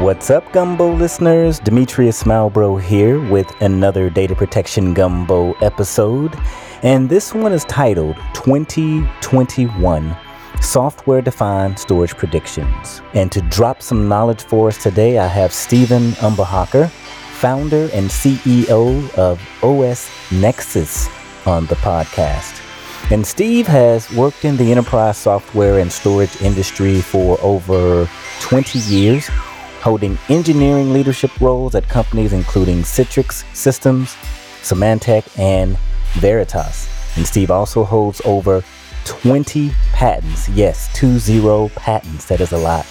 What's up, Gumbo listeners? Demetrius Malbrough here with another Data Protection Gumbo episode. And this one is titled 2021 Software Defined Storage Predictions. And to drop some knowledge for us today, I have Steven Umbehocker, founder and CEO of OS Nexus, on the podcast. And Steve has worked in the enterprise software and storage industry for over 20 years holding engineering leadership roles at companies including Citrix Systems, Symantec, and Veritas. And Steve also holds over 20 patents. Yes, 20 patents. That is a lot.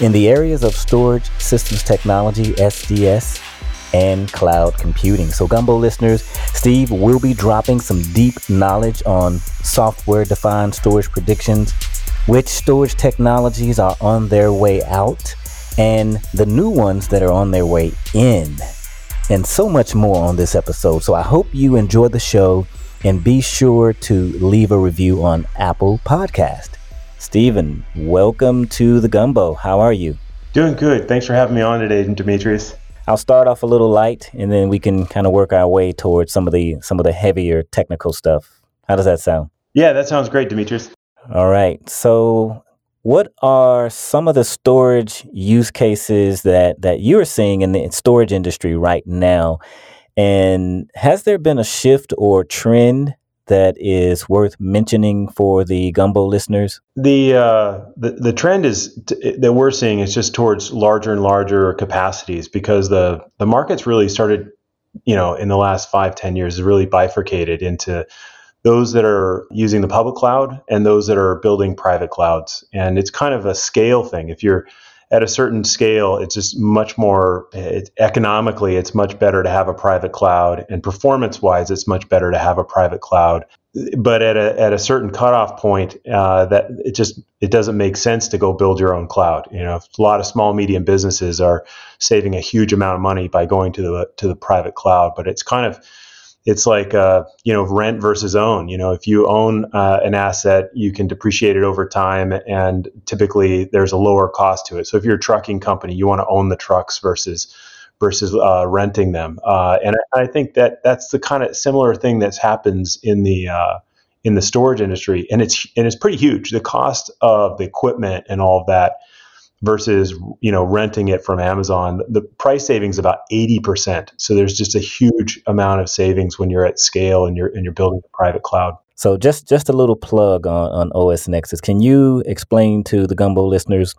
In the areas of storage systems technology, SDS, and cloud computing. So, Gumbo listeners, Steve will be dropping some deep knowledge on software defined storage predictions, which storage technologies are on their way out and the new ones that are on their way in, and so much more on this episode. So I hope you enjoy the show and be sure to leave a review on Apple Podcast. Steven, welcome to the Gumbo. How are you? Doing good. Thanks for having me on today, Demetrius. I'll start off a little light and then we can kind of work our way towards some of the some of the heavier technical stuff. How does that sound? Yeah, that sounds great, Demetrius. All right. So what are some of the storage use cases that, that you're seeing in the storage industry right now? And has there been a shift or trend that is worth mentioning for the gumbo listeners? The uh, the, the trend is t- that we're seeing is just towards larger and larger capacities because the the market's really started, you know, in the last five ten years, really bifurcated into those that are using the public cloud and those that are building private clouds. And it's kind of a scale thing. If you're at a certain scale, it's just much more it, economically, it's much better to have a private cloud, and performance wise, it's much better to have a private cloud. But at a, at a certain cutoff point, uh, that it just it doesn't make sense to go build your own cloud. You know, a lot of small medium businesses are saving a huge amount of money by going to the to the private cloud, but it's kind of it's like uh, you know rent versus own. You know, if you own uh, an asset, you can depreciate it over time, and typically there's a lower cost to it. So if you're a trucking company, you want to own the trucks versus versus uh, renting them. Uh, and I, I, think that that's the kind of similar thing that happens in the uh, in the storage industry, and it's and it's pretty huge. The cost of the equipment and all of that versus you know renting it from Amazon, the price savings about 80%. So there's just a huge amount of savings when you're at scale and you're and you're building a private cloud. So just just a little plug on, on OS Nexus. Can you explain to the Gumbo listeners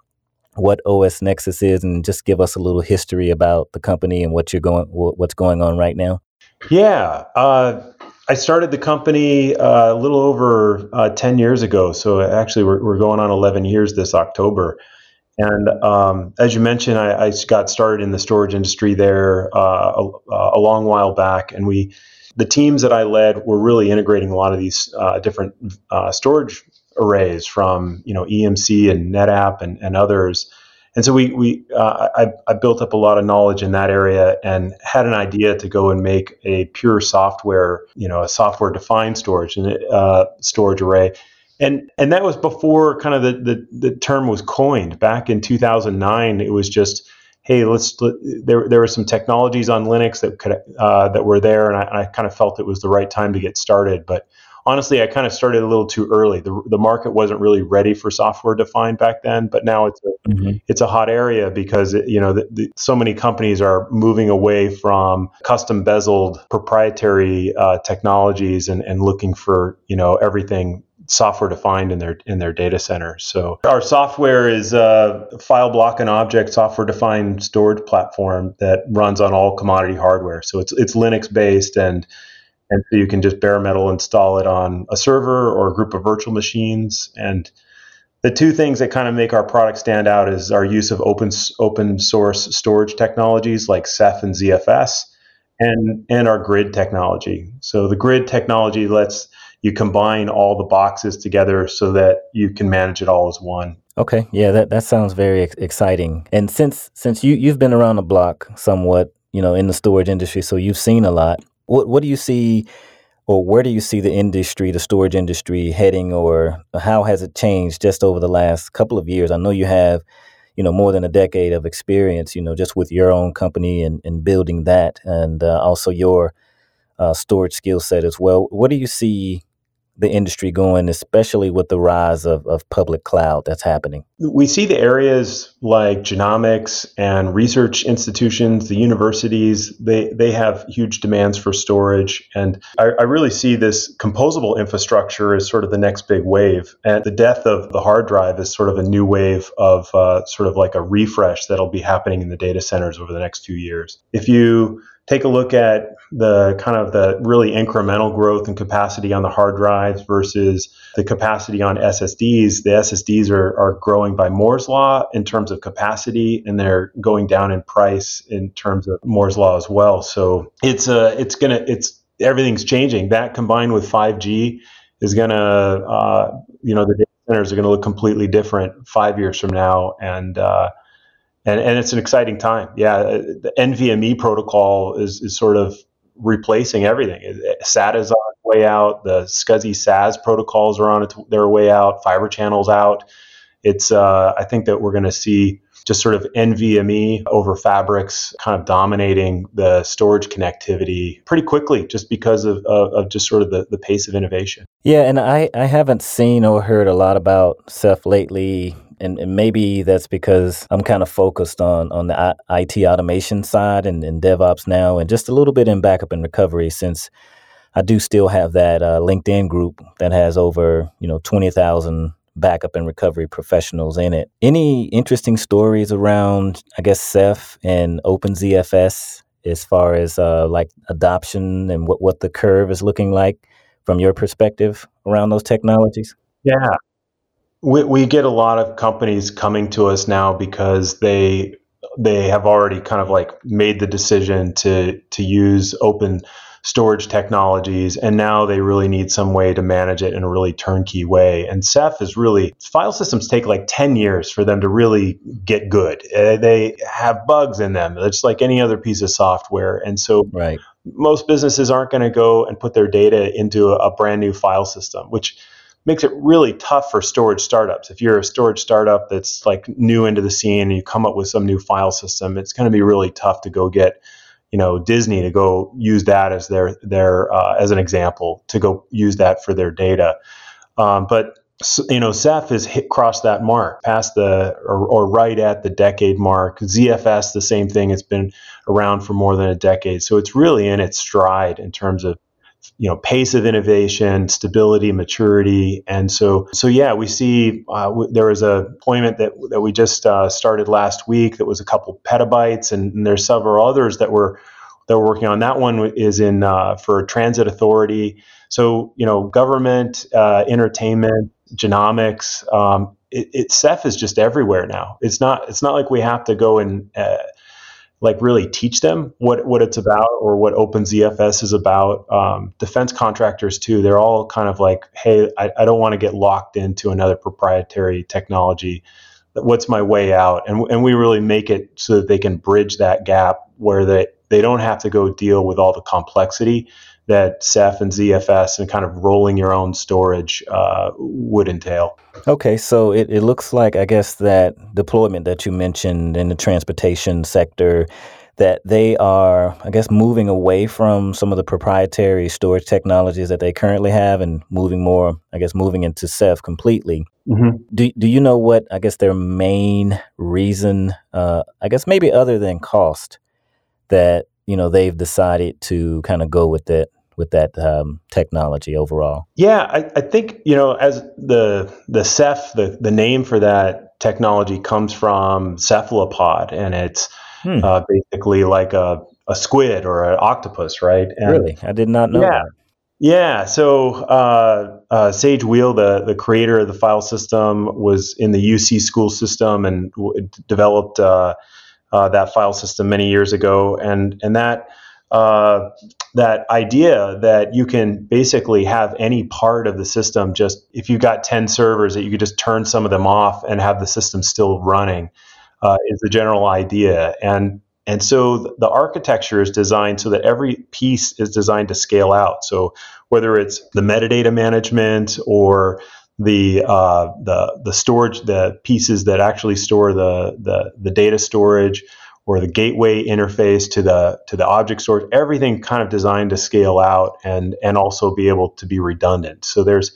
what OS Nexus is and just give us a little history about the company and what you're going what's going on right now? Yeah. Uh, I started the company uh, a little over uh, 10 years ago. So actually, we're, we're going on 11 years this October. And um, as you mentioned, I, I, got started in the storage industry there uh, a, a, long while back, and we, the teams that I led, were really integrating a lot of these uh, different uh, storage arrays from you know EMC and NetApp and, and others. And so we, we uh, I, I, built up a lot of knowledge in that area and had an idea to go and make a pure software, you know, a software defined storage and uh, storage array and and that was before kind of the, the, the term was coined. Back in 2009 it was just hey let's there there were some technologies on linux that could uh, that were there and I, I, kind of felt it was the right time to get started. But honestly i kind of started a little too early. The, the market wasn't really ready for software defined back then but now it's a mm-hmm. it's a hot area because it, you know the, the, so many companies are moving away from custom bezeled proprietary uh, technologies and, and looking for you know everything software defined in their in their data center. So our software is a file block and object software defined storage platform that runs on all commodity hardware. So it's it's Linux based and and so you can just bare metal install it on a server or a group of virtual machines and the two things that kind of make our product stand out is our use of open open source storage technologies like Ceph and ZFS and and our grid technology. So the grid technology lets you combine all the boxes together so that you can manage it all as one. Okay, yeah, that, that sounds very ex- exciting. And since since you you've been around the block somewhat, you know, in the storage industry, so you've seen a lot. What what do you see, or where do you see the industry, the storage industry heading, or how has it changed just over the last couple of years? I know you have you know more than a decade of experience you know just with your own company and, and building that and uh, also your uh, storage skill set as well what do you see the industry going, especially with the rise of, of public cloud that's happening? We see the areas like genomics and research institutions, the universities, they, they have huge demands for storage. And I, I really see this composable infrastructure as sort of the next big wave. And the death of the hard drive is sort of a new wave of uh, sort of like a refresh that'll be happening in the data centers over the next few years. If you take a look at the kind of the really incremental growth and capacity on the hard drives versus the capacity on SSDs. The SSDs are, are growing by Moore's law in terms of capacity, and they're going down in price in terms of Moore's law as well. So it's a uh, it's gonna it's everything's changing. That combined with 5G is gonna uh, you know the data centers are gonna look completely different five years from now, and uh, and, and it's an exciting time. Yeah, uh, the NVMe protocol is, is sort of replacing everything. SATA is on its way out. The SCSI SAS protocols are on their way out. Fiber channels out. It's uh, I think that we're going to see just sort of NVMe over fabrics kind of dominating the storage connectivity pretty quickly just because of, of, of, just sort of the, the pace of innovation. Yeah, and I, I haven't seen or heard a lot about Ceph lately and, and maybe that's because I'm kind of focused on on the I- IT automation side and, and DevOps now, and just a little bit in backup and recovery since I do still have that uh, LinkedIn group that has over you know twenty thousand backup and recovery professionals in it. Any interesting stories around I guess Ceph and OpenZFS as far as uh, like adoption and what what the curve is looking like from your perspective around those technologies? Yeah, we, we get a lot of companies coming to us now because they they have already kind of like made the decision to to use open storage technologies and now they really need some way to manage it in a really turnkey way. And ceph is really file systems take like 10 years for them to really get good. Uh, they have bugs in them it's like any other piece of software. And so right. most businesses aren't going to go and put their data into a, a brand new file system which makes it really tough for storage startups. If you're a storage startup that's like new into the scene and you come up with some new file system, it's going to be really tough to go get, you know, Disney to go use that as their their uh, as an example to go use that for their data. Um, but you know, Ceph has hit crossed that mark, past the or, or right at the decade mark. ZFS, the same thing. It's been around for more than a decade, so it's really in its stride in terms of you know pace of innovation stability maturity. And so so yeah we see uh, w- there was a deployment that, that we just uh, started last week that was a couple petabytes and, and, there's several others that we're that we're working on. That one is in uh, for transit authority. So you know government uh, entertainment genomics um, it, it ceph is just everywhere now. It's not it's not like we have to go and uh, like really teach them what what it's about or what OpenZFS is about. Um, defense contractors too, they're all kind of like, hey, I, I don't want to get locked into another proprietary technology. What's my way out? And and we really make it so that they can bridge that gap where they they don't have to go deal with all the complexity that Ceph and ZFS and kind of rolling your own storage uh, would entail. Okay, so it, it looks like, I guess, that deployment that you mentioned in the transportation sector, that they are, I guess, moving away from some of the proprietary storage technologies that they currently have and moving more, I guess, moving into Ceph completely. Mm-hmm. Do, do you know what, I guess, their main reason, uh, I guess, maybe other than cost, that you know they've decided to kind of go with it with that um, technology overall? Yeah, I, I, think you know as the the Ceph the the name for that technology comes from cephalopod, and it's hmm. uh, basically like a a squid or an octopus, right? And really, I did not know. Yeah. That. Yeah, so uh, uh, Sage Weil, the, the creator of the file system, was in the UC school system and w- developed uh, that file system many years ago, and and that uh, that idea that you can basically have any part of the system just if you've got 10 servers that you could just turn some of them off and have the system still running uh, is the general idea. And and so the architecture is designed so that every piece is designed to scale out. So whether it's the metadata management or the uh, the the storage the pieces that actually store the the, the data storage or the gateway interface to the to the object storage everything kind of designed to scale out and and also be able to be redundant. So there's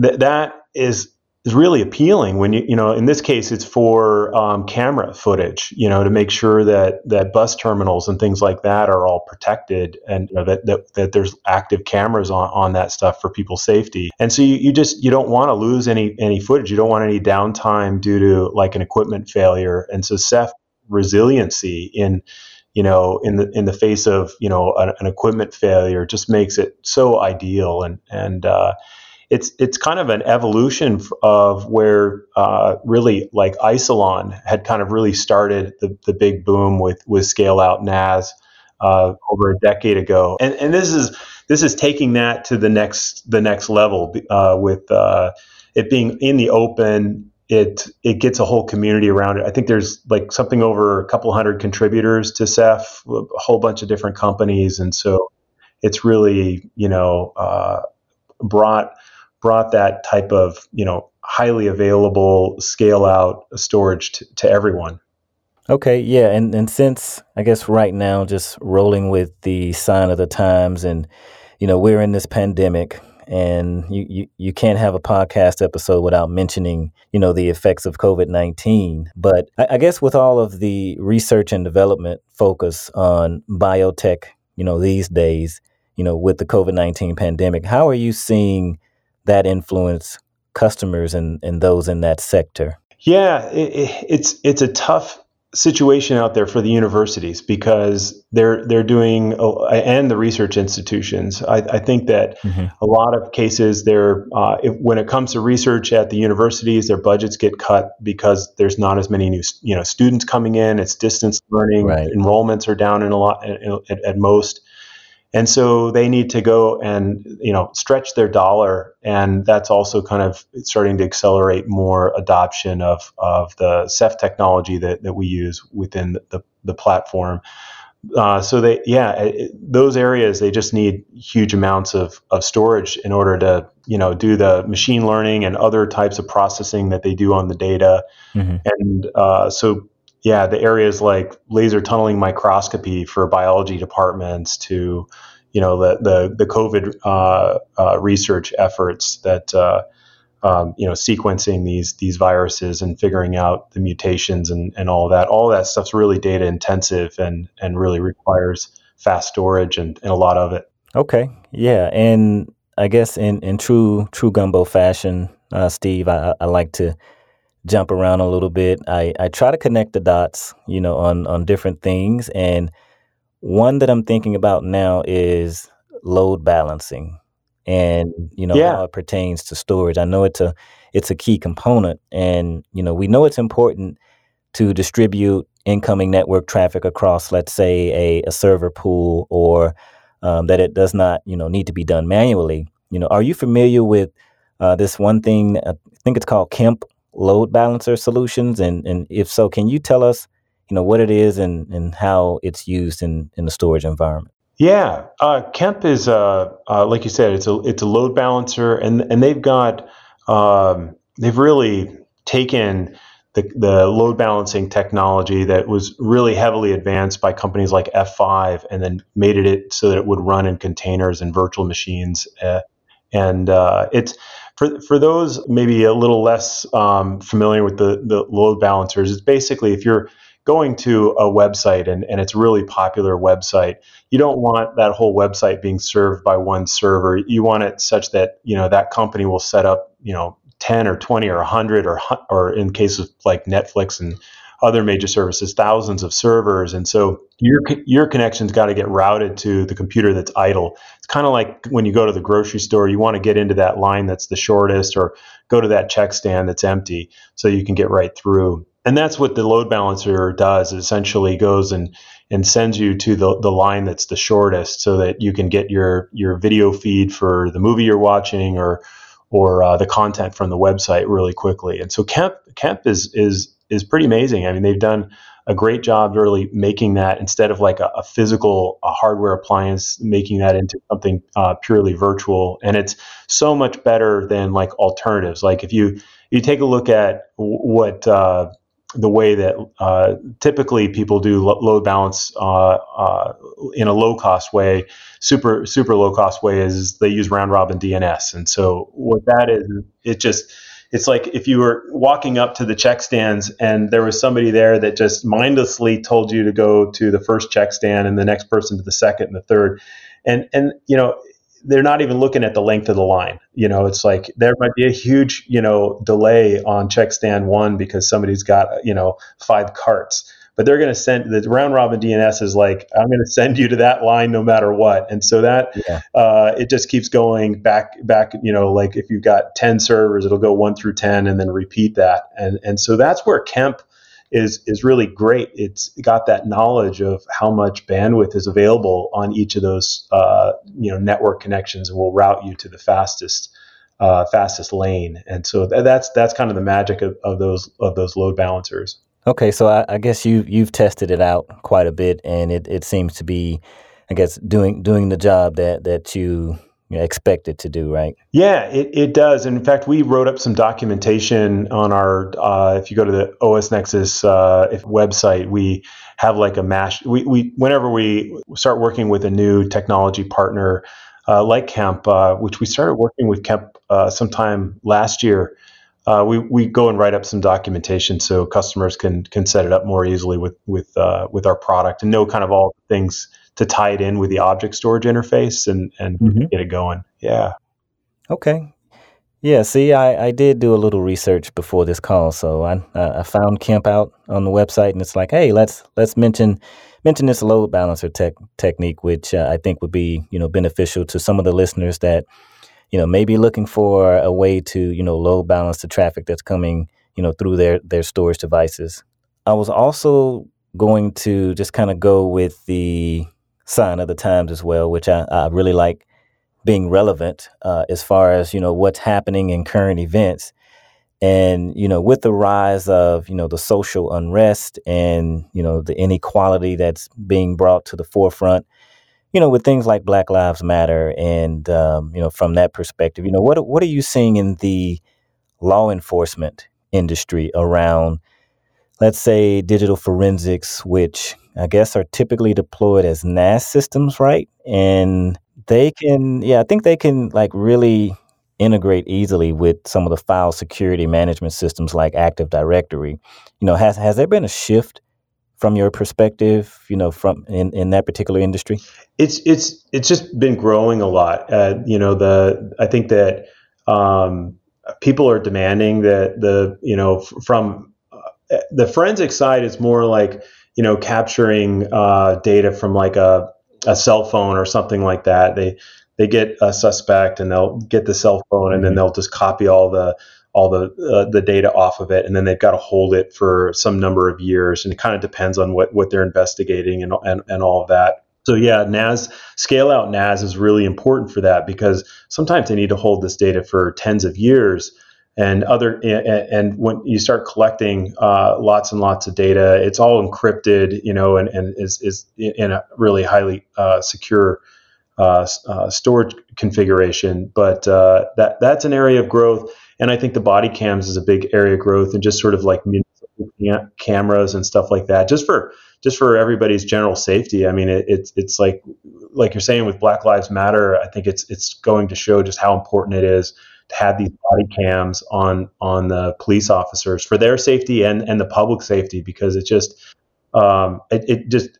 th- that is is really appealing when you you know in this case it's for um, camera footage you know to make sure that that bus terminals and things like that are all protected and you know, that, that that there's active cameras on on that stuff for people's safety. And so you, you just you don't want to lose any any footage. You don't want any downtime due to like an equipment failure. And so Ceph resiliency in you know in the in the face of you know an, an equipment failure just makes it so ideal and and uh, it's it's kind of an evolution of where uh, really like Isilon had kind of really started the, the big boom with with scale out NAS uh, over a decade ago, and and this is this is taking that to the next the next level uh, with uh, it being in the open. It it gets a whole community around it. I think there's like something over a couple hundred contributors to Ceph, a whole bunch of different companies, and so it's really you know uh, brought brought that type of you know highly available scale out storage to, to everyone. Okay, yeah, and and since I guess right now just rolling with the sign of the times, and you know we're in this pandemic, and you you, you can't have a podcast episode without mentioning you know the effects of COVID nineteen. But I, I guess with all of the research and development focus on biotech, you know these days, you know with the COVID nineteen pandemic, how are you seeing that influence customers and, and those in that sector? Yeah, it, it's it's a tough situation out there for the universities because they're they're doing and the research institutions. I, I think that mm-hmm. a lot of cases, they're uh, if, when it comes to research at the universities, their budgets get cut because there's not as many new you know students coming in. It's distance learning. Right. Enrollments are down in a lot at, at most and so they need to go and you know stretch their dollar and that's also kind of starting to accelerate more adoption of, of the Ceph technology that, that we use within the, the, the platform uh, so they yeah it, those areas they just need huge amounts of, of storage in order to you know do the machine learning and other types of processing that they do on the data mm-hmm. and uh, so yeah, the areas like laser tunneling microscopy for biology departments to, you know, the the, the COVID uh, uh, research efforts that uh, um, you know sequencing these these viruses and figuring out the mutations and, and all that. All that stuff's really data intensive and and really requires fast storage and, and a lot of it. Okay, yeah, and I guess in, in true true gumbo fashion, uh, Steve, I, I like to jump around a little bit. I, I try to connect the dots, you know, on on different things. And one that I'm thinking about now is load balancing, and you know yeah. how it pertains to storage. I know it's a it's a key component, and you know we know it's important to distribute incoming network traffic across, let's say, a, a server pool, or um, that it does not, you know, need to be done manually. You know, are you familiar with uh, this one thing? I think it's called KEMP load balancer solutions? And, and if so, can you tell us, you know, what it is and, and how it's used in, in the storage environment? Yeah, uh, KEMP is uh, uh, like you said, it's a it's a load balancer, and and they've got um, they've really taken the, the load balancing technology that was really heavily advanced by companies like F5, and then made it so that it would run in containers and virtual machines, uh, and uh, it's for, for those maybe a little less um, familiar with the, the load balancers, it's basically if you're going to a website and, and it's a really popular website, you don't want that whole website being served by one server. You want it such that, you know, that company will set up, you know, 10 or 20 or 100 or, or in cases like Netflix and other major services, thousands of servers, and so your your connection's got to get routed to the computer that's idle. It's kind of like when you go to the grocery store, you want to get into that line that's the shortest, or go to that check stand that's empty, so you can get right through. And that's what the load balancer does. It essentially goes and and sends you to the, the line that's the shortest, so that you can get your your video feed for the movie you're watching or or uh, the content from the website really quickly. And so KEMP KEMP is is is pretty amazing. I mean, they've done a great job really making that instead of like a, a physical a hardware appliance, making that into something uh, purely virtual. And it's so much better than like alternatives. Like if you you take a look at what uh, the way that uh, typically people do load balance uh, uh, in a low cost way, super super low cost way is they use round robin DNS, and so what that is, it just it's like if you were walking up to the check stands and there was somebody there that just mindlessly told you to go to the first check stand and the next person to the second and the third, and and you know they're not even looking at the length of the line. You know, it's like there might be a huge, you know, delay on check stand one because somebody's got, you know, five carts. But they're going to send the round robin DNS is like, I'm going to send you to that line no matter what. And so that yeah. uh, it just keeps going back, back, you know, like if you've got 10 servers, it'll go one through 10 and then repeat that. And, and so that's where Kemp is is really great. It's got that knowledge of how much bandwidth is available on each of those uh, you know network connections, and will route you to the fastest uh, fastest lane. And so th- that's that's kind of the magic of, of those of those load balancers. Okay, so I, I, guess you you've tested it out quite a bit, and it, it seems to be, I guess, doing doing the job that that you you know, expected to do, right? Yeah, it, it does. And in fact, we wrote up some documentation on our, uh, if you go to the OS Nexus uh, website, we have like a mash. We, we, whenever we start working with a new technology partner uh, like Kemp, uh, which we started working with Kemp uh, sometime last year, uh, we, we go and write up some documentation so customers can can set it up more easily with with with our product and know kind of all the things to tie it in with the object storage interface and and mm-hmm. get it going. Yeah. Okay. Yeah. See, I, I did do a little research before this call, so I I found Kemp out on the website, and it's like, hey, let's let's mention mention this load balancer tech technique, which uh, I think would be you know beneficial to some of the listeners that you know maybe looking for a way to you know load balance the traffic that's coming you know through their their storage devices. I was also going to just kind of go with the sign of the times as well, which I, I really like being relevant uh, as far as you know what's happening in current events and you know with the rise of you know the social unrest and you know the inequality that's being brought to the forefront you know with things like black lives matter and um, you know from that perspective you know what what are you seeing in the law enforcement industry around let's say digital forensics which I guess, are typically deployed as NAS systems, right? And they can, yeah, I think they can like really integrate easily with some of the file security management systems like Active Directory. You know, has has there been a shift from your perspective, you know, from in, in that particular industry? It's it's it's just been growing a lot. Uh, you know, the I think that um, people are demanding that the you know from uh, the forensic side is more like you know, capturing uh, data from like a, a cell phone or something like that. They they get a suspect and they'll get the cell phone and then mm-hmm. they'll just copy all the all the uh, the data off of it and then they've got to hold it for some number of years and it kind of depends on what what they're investigating and and, and all of that. So yeah, NAS scale out NAS is really important for that because sometimes they need to hold this data for tens of years and other and when you start collecting uh, lots and lots of data it's all encrypted you know and, and is, is in a really highly uh, secure uh, uh storage configuration but uh, that that's an area of growth and i think the body cams is a big area of growth and just sort of like cameras and stuff like that. Just for just for everybody's general safety. I mean it, it's it's like like you're saying with black lives matter i think it's it's going to show just how important it is to have these body cams on on the police officers for their safety and and the public safety because it just um, it, it just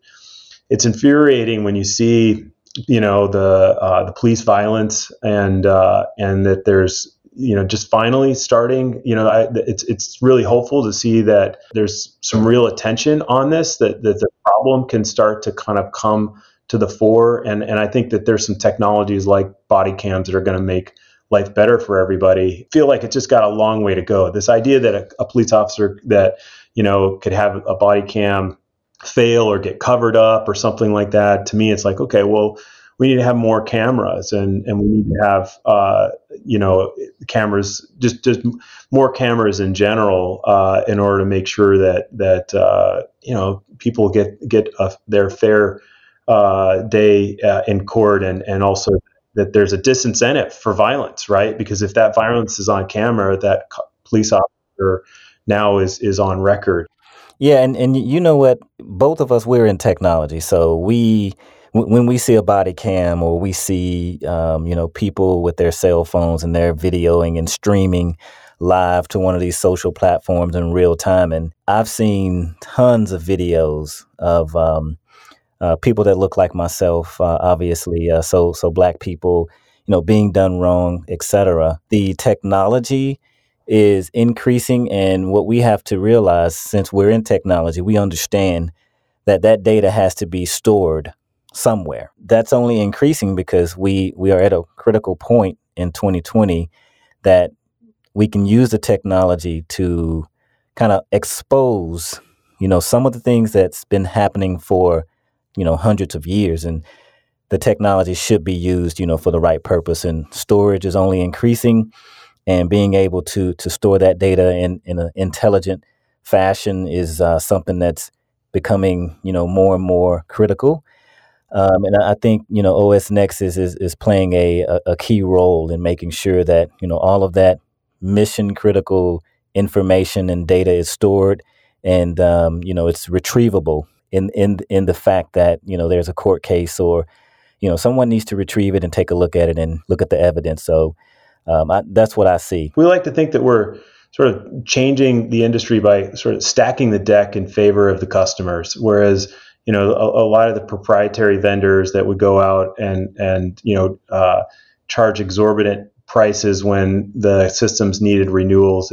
it's infuriating when you see you know the uh, the police violence and uh, and that there's you know just finally starting you know I, it's it's really hopeful to see that there's some real attention on this that that the problem can start to kind of come to the fore and and I think that there's some technologies like body cams that are going to make life better for everybody. Feel like it just got a long way to go. This idea that a, a police officer that you know could have a body cam fail or get covered up or something like that. To me, it's like okay, well, we need to have more cameras and, and we need to have uh, you know cameras just just more cameras in general uh, in order to make sure that that uh, you know people get get a, their fair uh, day uh, in court and and also that there's a disincentive for violence right? Because if that violence is on camera that police officer now is is on record. Yeah and and you know what? Both of us we're in technology so we when we see a body cam or we see um, you know people with their cell phones and they're videoing and streaming live to one of these social platforms in real time and i've seen tons of videos of um, uh, people that look like myself uh, obviously uh, so so black people you know being done wrong etc the technology is increasing and what we have to realize since we're in technology we understand that that data has to be stored somewhere. That's only increasing because we we are at a critical point in 2020 that we can use the technology to kind of expose, you know, some of the things that's been happening for, you know, hundreds of years and the technology should be used, you know, for the right purpose and storage is only increasing and being able to to store that data in in an intelligent fashion is uh, something that's becoming, you know, more and more critical. Um, and I think you know OS Nexus is is playing a, a, key role in making sure that you know all of that mission critical information and data is stored, and um, you know it's retrievable in in in the fact that you know there's a court case or you know someone needs to retrieve it and take a look at it and look at the evidence. So um, I, that's what I see. We like to think that we're sort of changing the industry by sort of stacking the deck in favor of the customers, whereas you know a, a, lot of the proprietary vendors that would go out and and you know uh, charge exorbitant prices when the systems needed renewals.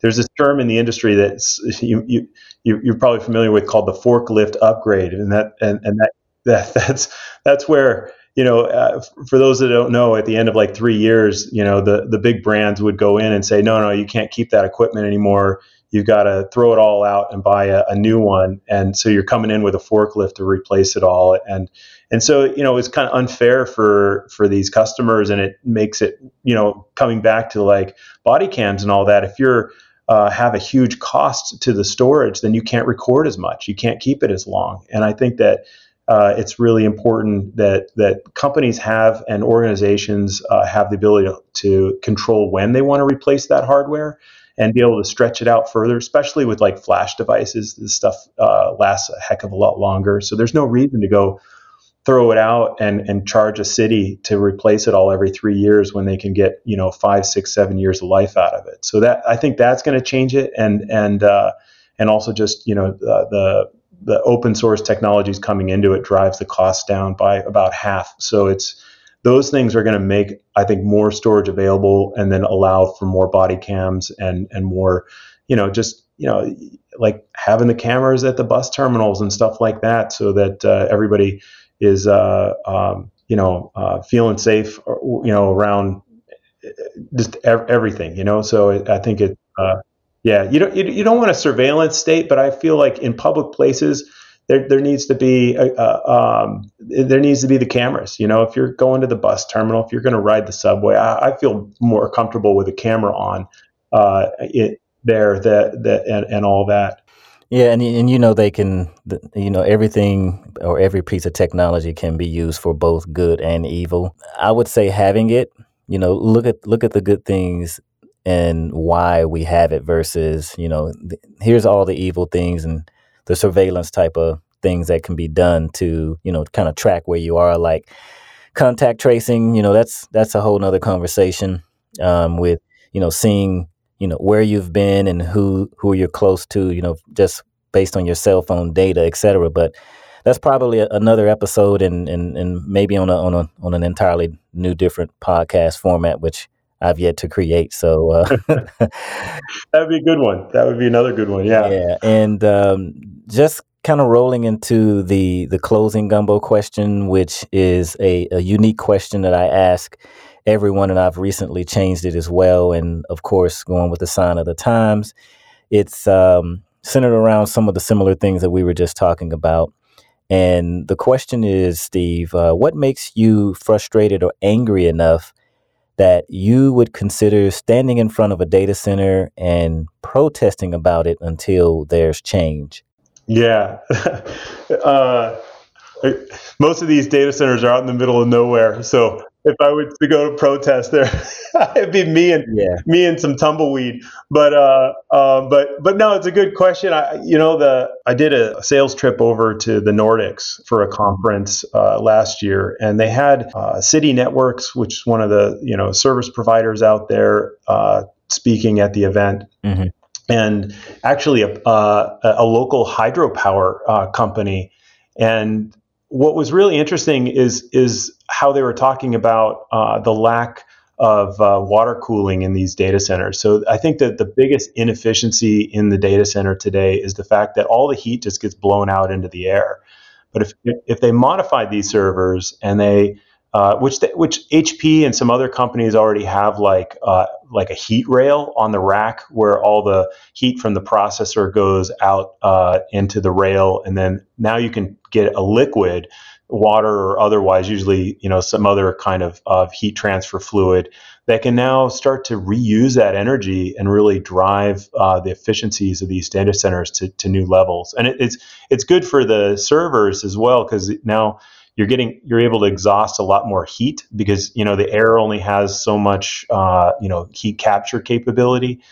There's this term in the industry that you, you you're probably familiar with called the forklift upgrade, and that and, and that, that that's that's where you know, uh, for those that don't know, at the end of like three years, you know, the the big brands would go in and say, no, no, you can't keep that equipment anymore you've got to throw it all out and buy a, a, new one. And so you're coming in with a forklift to replace it all. And and so you know it's kind of unfair for for these customers and it makes it you know coming back to like body cams and all that if you're uh, have a huge cost to the storage then you can't record as much. You can't keep it as long. And i think that uh, it's really important that that companies have and organizations uh, have the ability to, to control when they want to replace that hardware and be able to stretch it out further, especially with like flash devices. This stuff uh, lasts a heck of a lot longer. So there's no reason to go throw it out and, and charge a city to replace it all every three years when they can get you know five, six, seven years of life out of it. So that I think that's going to change it, and and uh, and also just you know the, the the open source technologies coming into it drives the cost down by about half. So it's those things are going to make i think more storage available and then allow for more body cams and and more you know just you know like having the cameras at the bus terminals and stuff like that so that uh, everybody is uh, um, you know uh, feeling safe uh, you know around uh, just everything you know? So i think it uh, yeah you don't you, you don't want a surveillance state but i feel like in public places there, there needs to be a, uh, um, there needs to be the cameras. You know, if you're going to the bus terminal, if you're going to ride the subway, I, I, feel more comfortable with a camera on uh, it there that that and, and all that. Yeah, and and you know they can, you know, everything or every piece of technology can be used for both good and evil. I would say having it, you know, look at look at the good things and why we have it versus, you know, th- here's all the evil things and the surveillance type of things that can be done to you know kind of track where you are like contact tracing you know that's that's a whole nother conversation um, with you know seeing you know where you've been and who who you're close to you know just based on your cell phone data et cetera. But that's probably a, another episode and, and and maybe on a on a on an entirely new different podcast format which I've yet to create. So uh, that'd be a good one. That would be another good one. Yeah. Yeah, and um, just kind of rolling into the the closing gumbo question, which is a, a unique question that I ask everyone, and I've recently changed it as well. And of course, going with the sign of the times, it's um, centered around some of the similar things that we were just talking about. And the question is, Steve, uh, what makes you frustrated or angry enough that you would consider standing in front of a data center and protesting about it until there's change? Yeah. uh, most of these data centers are out in the middle of nowhere. So if I were to go to protest there, it'd be me and yeah. me and some tumbleweed. But uh, uh, but but no, it's a good question. I you know the I did a sales trip over to the Nordics for a conference uh, last year, and they had uh, City Networks, which is one of the you know service providers out there, uh, speaking at the event. Mm-hmm. And actually, a, uh, a local hydropower company, and what was really interesting is is how they were talking about uh, the lack of uh, water cooling in these data centers. So I think that the biggest inefficiency in the data center today is the fact that all the heat just gets blown out into the air. But if if they modified these servers and they uh, which they, which HP and some other companies already have like uh, like a heat rail on the rack where all the heat from the processor goes out uh, into the rail, and then now you can get a liquid water or otherwise, usually you know some other kind of, of heat transfer fluid that can now start to reuse that energy and really drive uh, the efficiencies of these data centers to, to new levels. And it, it's it's good for the servers as well because now you're getting you're able to exhaust a lot more heat because you know the air only has so much uh, you know heat capture capability.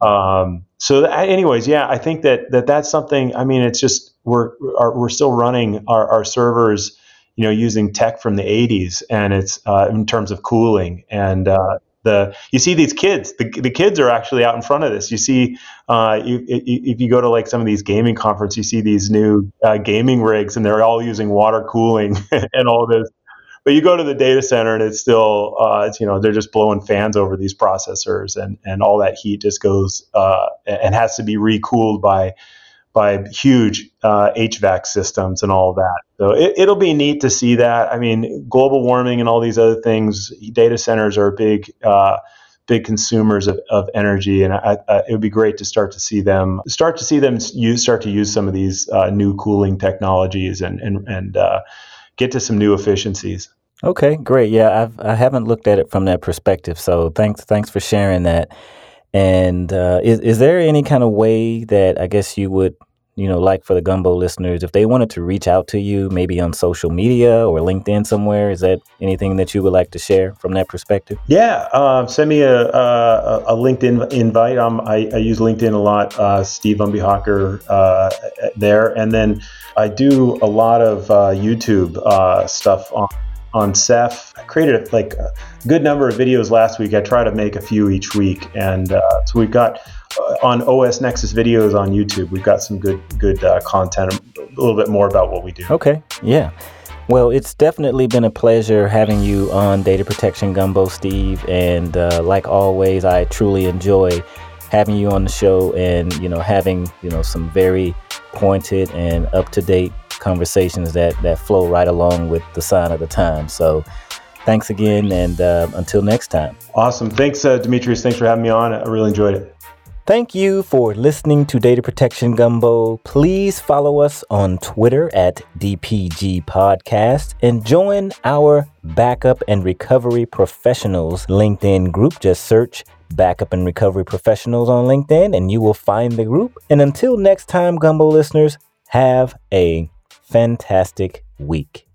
Um, so anyways, yeah, I think that that that's something. I mean, it's just we're we're still running our, our servers, you know, using tech from the 80s, and it's uh, in terms of cooling and uh, the you see these kids the, the kids are actually out in front of this. You see uh, you, if you go to like some of these gaming conferences you see these new uh, gaming rigs and they're all using water cooling and all this. But you go to the data center and it's still uh, it's, you know they're just blowing fans over these processors and and all that heat just goes uh, and has to be recooled by by huge uh, HVAC systems and all that. So it, will be neat to see that. I mean, global warming and all these other things, data centers are big, uh, big consumers of, of energy, and I, I, it would be great to start to see them start to see them use start to use some of these uh, new cooling technologies and and and uh, get to some new efficiencies. Okay, great. Yeah, I've I haven't looked at it from that perspective. So thanks thanks for sharing that. And uh, is is there any kind of way that I guess you would you know like for the gumbo listeners if they wanted to reach out to you maybe on social media or linkedin somewhere is that anything that you would like to share from that perspective? Yeah uh, send me a, a, a linkedin invite. Um, I, I, use linkedin a lot uh, steve umbehocker uh, there. And then i do a lot of uh, youtube uh, stuff on on Ceph. I created like a good number of videos last week. I try to make a few each week, and uh, so we've got uh, on OS Nexus videos on YouTube. We've got some good good uh, content, a little bit more about what we do. Okay, yeah. Well, it's definitely been a pleasure having you on Data Protection Gumbo, Steve. And uh, like always, I truly enjoy having you on the show and you know having you know some very pointed and up to date conversations that that flow right along with the sign of the time. So thanks again, and uh, until next time. Awesome. Thanks, uh, Demetrius. Thanks for having me on. I really enjoyed it. Thank you for listening to Data Protection Gumbo. Please follow us on Twitter at DPG Podcast and join our Backup and Recovery Professionals LinkedIn group. Just search Backup and Recovery Professionals on LinkedIn and you will find the group. And until next time, Gumbo listeners, have a fantastic week.